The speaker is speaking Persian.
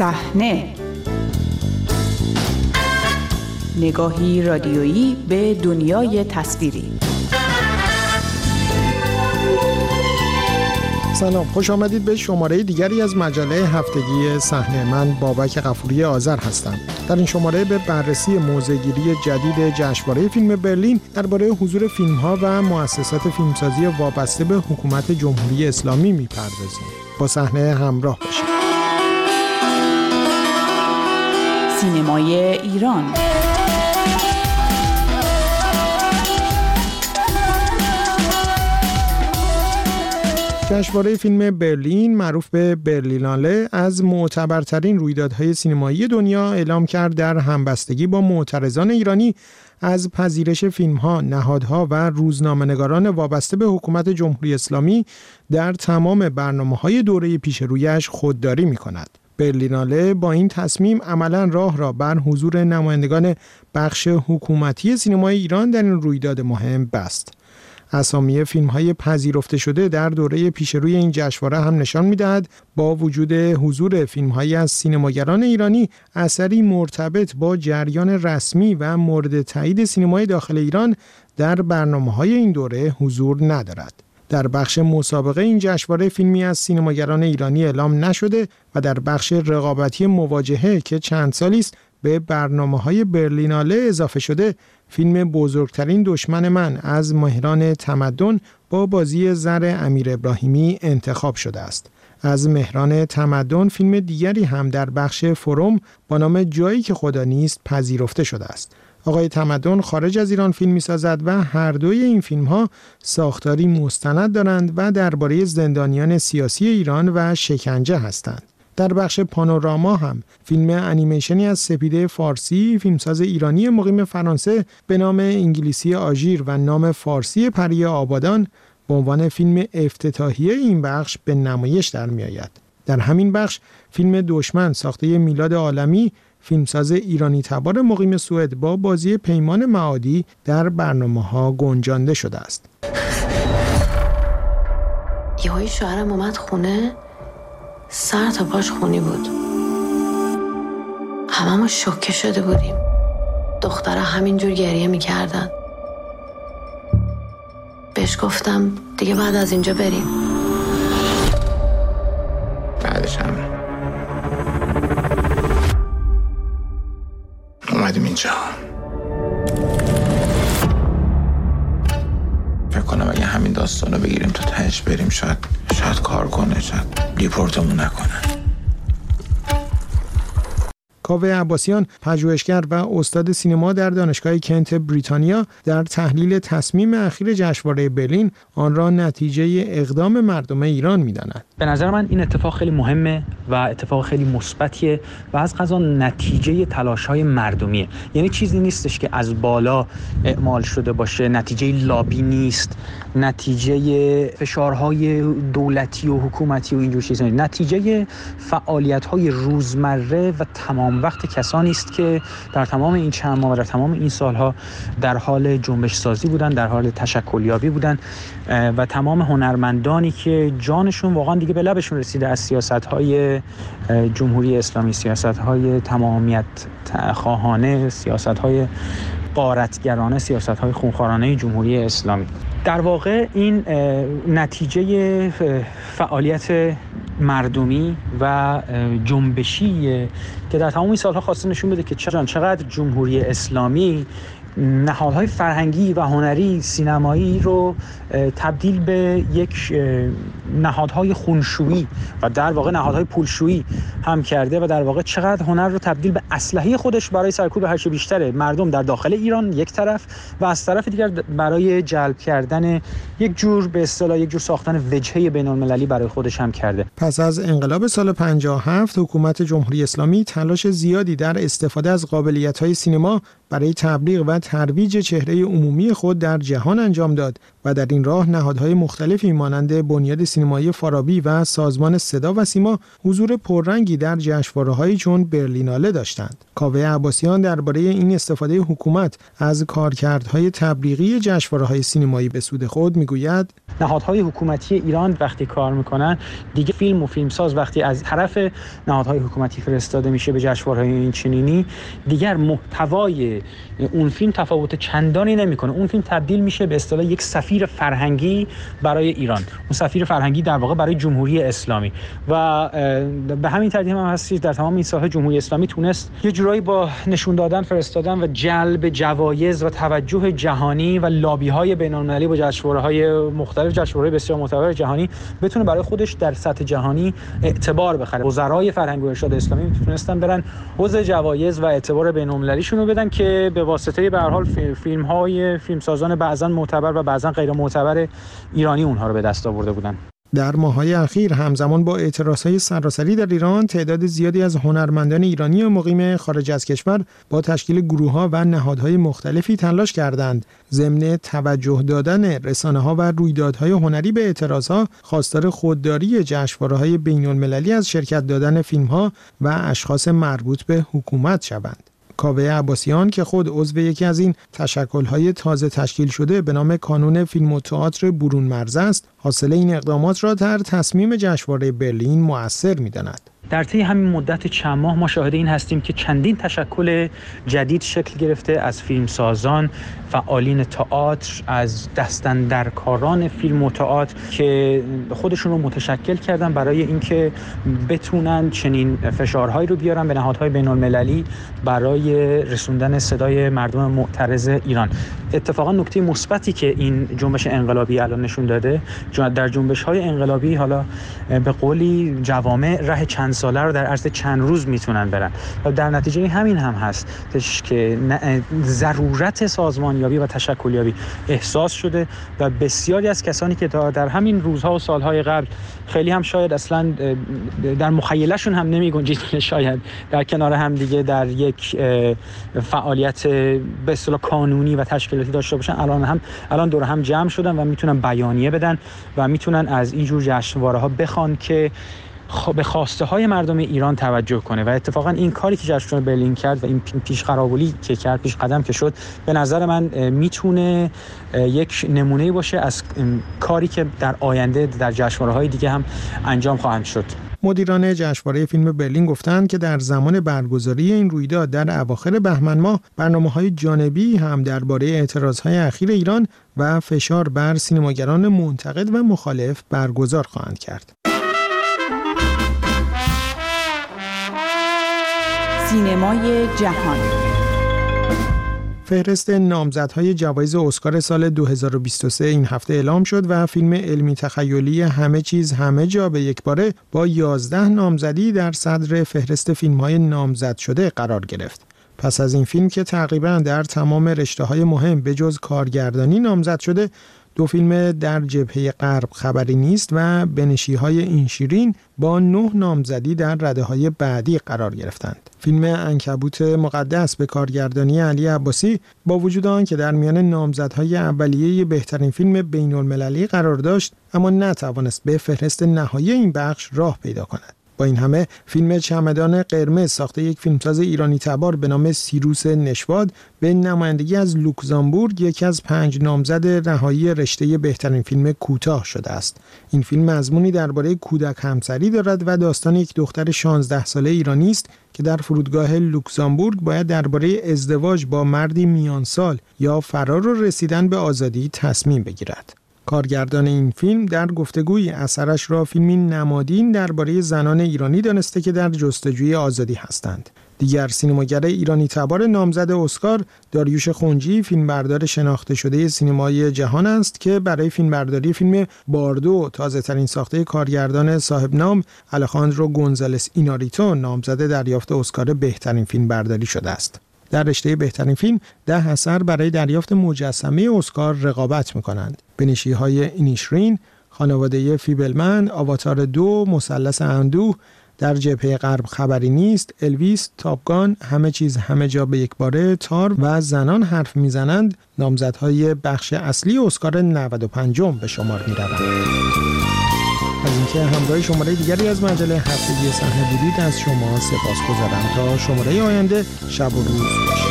صحنه. نگاهی رادیویی به دنیای تصویری. سلام خوش آمدید به شماره دیگری از مجله هفتگی صحنه. من بابک قفوری آذر هستم. در این شماره به بررسی موزگیری جدید جشنواره فیلم برلین درباره حضور فیلم ها و مؤسسات فیلمسازی وابسته به حکومت جمهوری اسلامی می‌پردازیم. با صحنه همراه باشید. سینمای ایران جشنواره فیلم برلین معروف به برلیناله از معتبرترین رویدادهای سینمایی دنیا اعلام کرد در همبستگی با معترضان ایرانی از پذیرش فیلم ها، نهادها و روزنامه‌نگاران وابسته به حکومت جمهوری اسلامی در تمام برنامه های دوره پیش رویش خودداری می کند. برلیناله با این تصمیم عملا راه را بر حضور نمایندگان بخش حکومتی سینمای ایران در این رویداد مهم بست. اسامی فیلم های پذیرفته شده در دوره پیش روی این جشنواره هم نشان می‌دهد با وجود حضور فیلم های از سینماگران ایرانی اثری مرتبط با جریان رسمی و مورد تایید سینمای داخل ایران در برنامه های این دوره حضور ندارد. در بخش مسابقه این جشنواره فیلمی از سینماگران ایرانی اعلام نشده و در بخش رقابتی مواجهه که چند سالی است به برنامه های برلیناله اضافه شده فیلم بزرگترین دشمن من از مهران تمدن با بازی زر امیر ابراهیمی انتخاب شده است. از مهران تمدن فیلم دیگری هم در بخش فروم با نام جایی که خدا نیست پذیرفته شده است. آقای تمدن خارج از ایران فیلم می سازد و هر دوی این فیلم ها ساختاری مستند دارند و درباره زندانیان سیاسی ایران و شکنجه هستند. در بخش پانوراما هم فیلم انیمیشنی از سپیده فارسی فیلمساز ایرانی مقیم فرانسه به نام انگلیسی آژیر و نام فارسی پری آبادان به عنوان فیلم افتتاحیه این بخش به نمایش در می آید. در همین بخش فیلم دشمن ساخته میلاد عالمی فیلمساز ایرانی تبار مقیم سوئد با بازی پیمان معادی در برنامه ها گنجانده شده است. یه شوهرم اومد خونه سر تا پاش خونی بود. هممون شوکه شده بودیم. دخترها همینجور گریه می‌کردن. بهش گفتم دیگه بعد از اینجا بریم. اینجا فکر کنم اگه همین داستان رو بگیریم تا تهش بریم شاید شاید کار کنه شاید دیپورتمون نکنن کاوه عباسیان پژوهشگر و استاد سینما در دانشگاه کنت بریتانیا در تحلیل تصمیم اخیر جشنواره برلین آن را نتیجه اقدام مردم ایران می‌داند. به نظر من این اتفاق خیلی مهمه و اتفاق خیلی مثبتیه و از قضا نتیجه تلاش های مردمیه. یعنی چیزی نیستش که از بالا اعمال شده باشه نتیجه لابی نیست. نتیجه فشارهای دولتی و حکومتی و اینجور چیزا. نتیجه فعالیت های روزمره و تمام وقت کسانی است که در تمام این چند ماه و در تمام این سالها در حال جنبش سازی بودن در حال تشکلیابی بودن و تمام هنرمندانی که جانشون واقعا دیگه به لبشون رسیده از سیاست های جمهوری اسلامی سیاست های تمامیت خواهانه سیاست های قارتگرانه سیاست های خونخوارانه جمهوری اسلامی. در واقع این نتیجه فعالیت مردمی و جنبشی که در تمام این سالها خواسته نشون بده که چقدر جمهوری اسلامی نهادهای فرهنگی و هنری سینمایی رو تبدیل به یک نهادهای خونشویی و در واقع نهادهای پولشویی هم کرده و در واقع چقدر هنر رو تبدیل به اسلحه خودش برای سرکوب هرچه بیشتره. مردم در داخل ایران یک طرف و از طرف دیگر برای جلب کردن یک جور به اصطلاح یک جور ساختن وجهه بین المللی برای خودش هم کرده. پس از انقلاب سال 57 حکومت جمهوری اسلامی تلاش زیادی در استفاده از قابلیت سینما برای تبلیغ و ترویج چهره عمومی خود در جهان انجام داد و در این راه نهادهای مختلفی مانند بنیاد سینمایی فارابی و سازمان صدا و سیما حضور پررنگی در جشنواره‌هایی چون برلیناله داشتند. کاوه عباسیان درباره این استفاده حکومت از کارکردهای تبلیغی جشنواره‌های سینمایی به سود خود می‌گوید نهادهای حکومتی ایران وقتی کار می‌کنن دیگه فیلم و فیلمساز وقتی از طرف نهادهای حکومتی فرستاده میشه به جشنواره‌های این چنینی دیگر محتوای اون فیلم تفاوت چندانی نمی‌کنه. اون فیلم تبدیل میشه به اصطلاح یک سفیر فرهنگی برای ایران. اون سفیر فرهنگی در واقع برای جمهوری اسلامی. و به همین ترتیب هم هستید در تمام این ساحه جمهوری اسلامی تونست یه جورایی با نشون دادن فرستادن و جلب جوایز و توجه جهانی و لابی های بین با جشنواره های مختلف جشنواره بسیار معتبر جهانی بتونه برای خودش در سطح جهانی اعتبار بخره. وزرای فرهنگ و ارشاد اسلامی تونستن برن حوز جوایز و اعتبار بین المللیشون رو بدن که به واسطه به هر حال فیلم های فیلمسازان بعضا معتبر و بعضا غیر معتبر ایرانی اونها رو به دست آورده بودن. در ماهای اخیر همزمان با اعتراضهای سراسری در ایران تعداد زیادی از هنرمندان ایرانی و مقیم خارج از کشور با تشکیل گروه و نهادهای مختلفی تلاش کردند. ضمن توجه دادن رسانه ها و رویدادهای هنری به اعتراضها خواستار خودداری جشنواره های بین المللی از شرکت دادن فیلم ها و اشخاص مربوط به حکومت شوند. کاوه عباسیان که خود عضو یکی از این تشکل‌های تازه تشکیل شده به نام کانون فیلم و تئاتر برون مرز است حاصل این اقدامات را در تصمیم جشنواره برلین مؤثر می‌داند. در طی همین مدت چند ماه ما شاهد این هستیم که چندین تشکل جدید شکل گرفته از فیلمسازان فعالین تئاتر از دستندرکاران فیلم و تئاتر که خودشون رو متشکل کردن برای اینکه بتونن چنین فشارهایی رو بیارن به نهادهای بین المللی برای رسوندن صدای مردم معترض ایران. اتفاقا نکته مثبتی که این جنبش انقلابی الان نشون داده در جنبش های انقلابی حالا به قولی جوامع ره چند ساله رو در عرض چند روز می‌تونن برن. و در نتیجه همین هم هست که ضرورت سازمانیابی و تشکلیابی احساس شده و بسیاری از کسانی که در همین روزها و سالهای قبل خیلی هم شاید اصلا در مخیلشون هم نمی گنجید شاید در کنار هم دیگه در یک فعالیت به اصطلاح کانونی و تشکیلاتی داشته باشن الان هم الان دور هم جمع شدن و می‌تونن بیانیه بدن و می‌تونن از اینجور جشنواره ها بخوان که به خواسته های مردم ایران توجه کنه و اتفاقا این کاری که جشنواره برلین کرد و این پیش قراولی که کرد پیش قدم که شد به نظر من می‌تونه یک نمونه باشه از کاری که در آینده در جشنواره های دیگه هم انجام خواهند شد مدیران جشنواره فیلم برلین گفتند که در زمان برگزاری این رویداد در اواخر بهمن ماه برنامه های جانبی هم درباره اعتراض های اخیر ایران و فشار بر سینماگران منتقد و مخالف برگزار خواهند کرد. سینمای جهان فهرست نامزدهای جوایز اسکار سال 2023 این هفته اعلام شد و فیلم علمی تخیلی همه چیز همه جا به یک باره با 11 نامزدی در صدر فهرست فیلمهای نامزد شده قرار گرفت. پس از این فیلم که تقریبا در تمام رشته های مهم به جز کارگردانی نامزد شده دو فیلم در جبهه غرب خبری نیست و بنشی های این شیرین با نه نامزدی در رده های بعدی قرار گرفتند. فیلم انکبوت مقدس به کارگردانی علی عباسی با وجود آن که در میان نامزدهای اولیه بهترین فیلم بین المللی قرار داشت اما نتوانست به فهرست نهایی این بخش راه پیدا کند. با این همه فیلم چمدان قرمز ساخته یک فیلمساز ایرانی تبار به نام سیروس نشواد به نمایندگی از لوکزامبورگ یکی از پنج نامزد نهایی رشته بهترین فیلم کوتاه شده است. این فیلم مضمونی درباره کودک همسری دارد و داستان یک دختر 16 ساله ایرانی است که در فرودگاه لوکزامبورگ باید درباره ازدواج با مردی میانسال یا فرار و رسیدن به آزادی تصمیم بگیرد. کارگردان این فیلم در گفتگوی اثرش را فیلمی نمادین درباره زنان ایرانی دانسته که در جستجوی آزادی هستند. دیگر سینماگر ایرانی تبار نامزد اسکار داریوش خونجی فیلمبردار شناخته شده سینمای جهان است که برای فیلمبرداری فیلم باردو تازه ترین ساخته کارگردان صاحب نام الخاندرو گونزالس ایناریتو نامزد دریافت اسکار بهترین فیلمبرداری شده است. در رشته بهترین فیلم ده اثر برای دریافت مجسمه اسکار رقابت می کنند. بنشی های اینیشرین، خانواده فیبلمن، آواتار دو، مثلث اندوه، در جبهه غرب خبری نیست، الویس، تاپگان، همه چیز همه جا به یک باره، تار و زنان حرف می‌زنند نامزدهای بخش اصلی اسکار 95 به شمار می روند. اینکه همراه شماره دیگری از مجله هفتگی صحنه بودید از شما سپاس گذارم تا شماره آینده شب و روز باشید.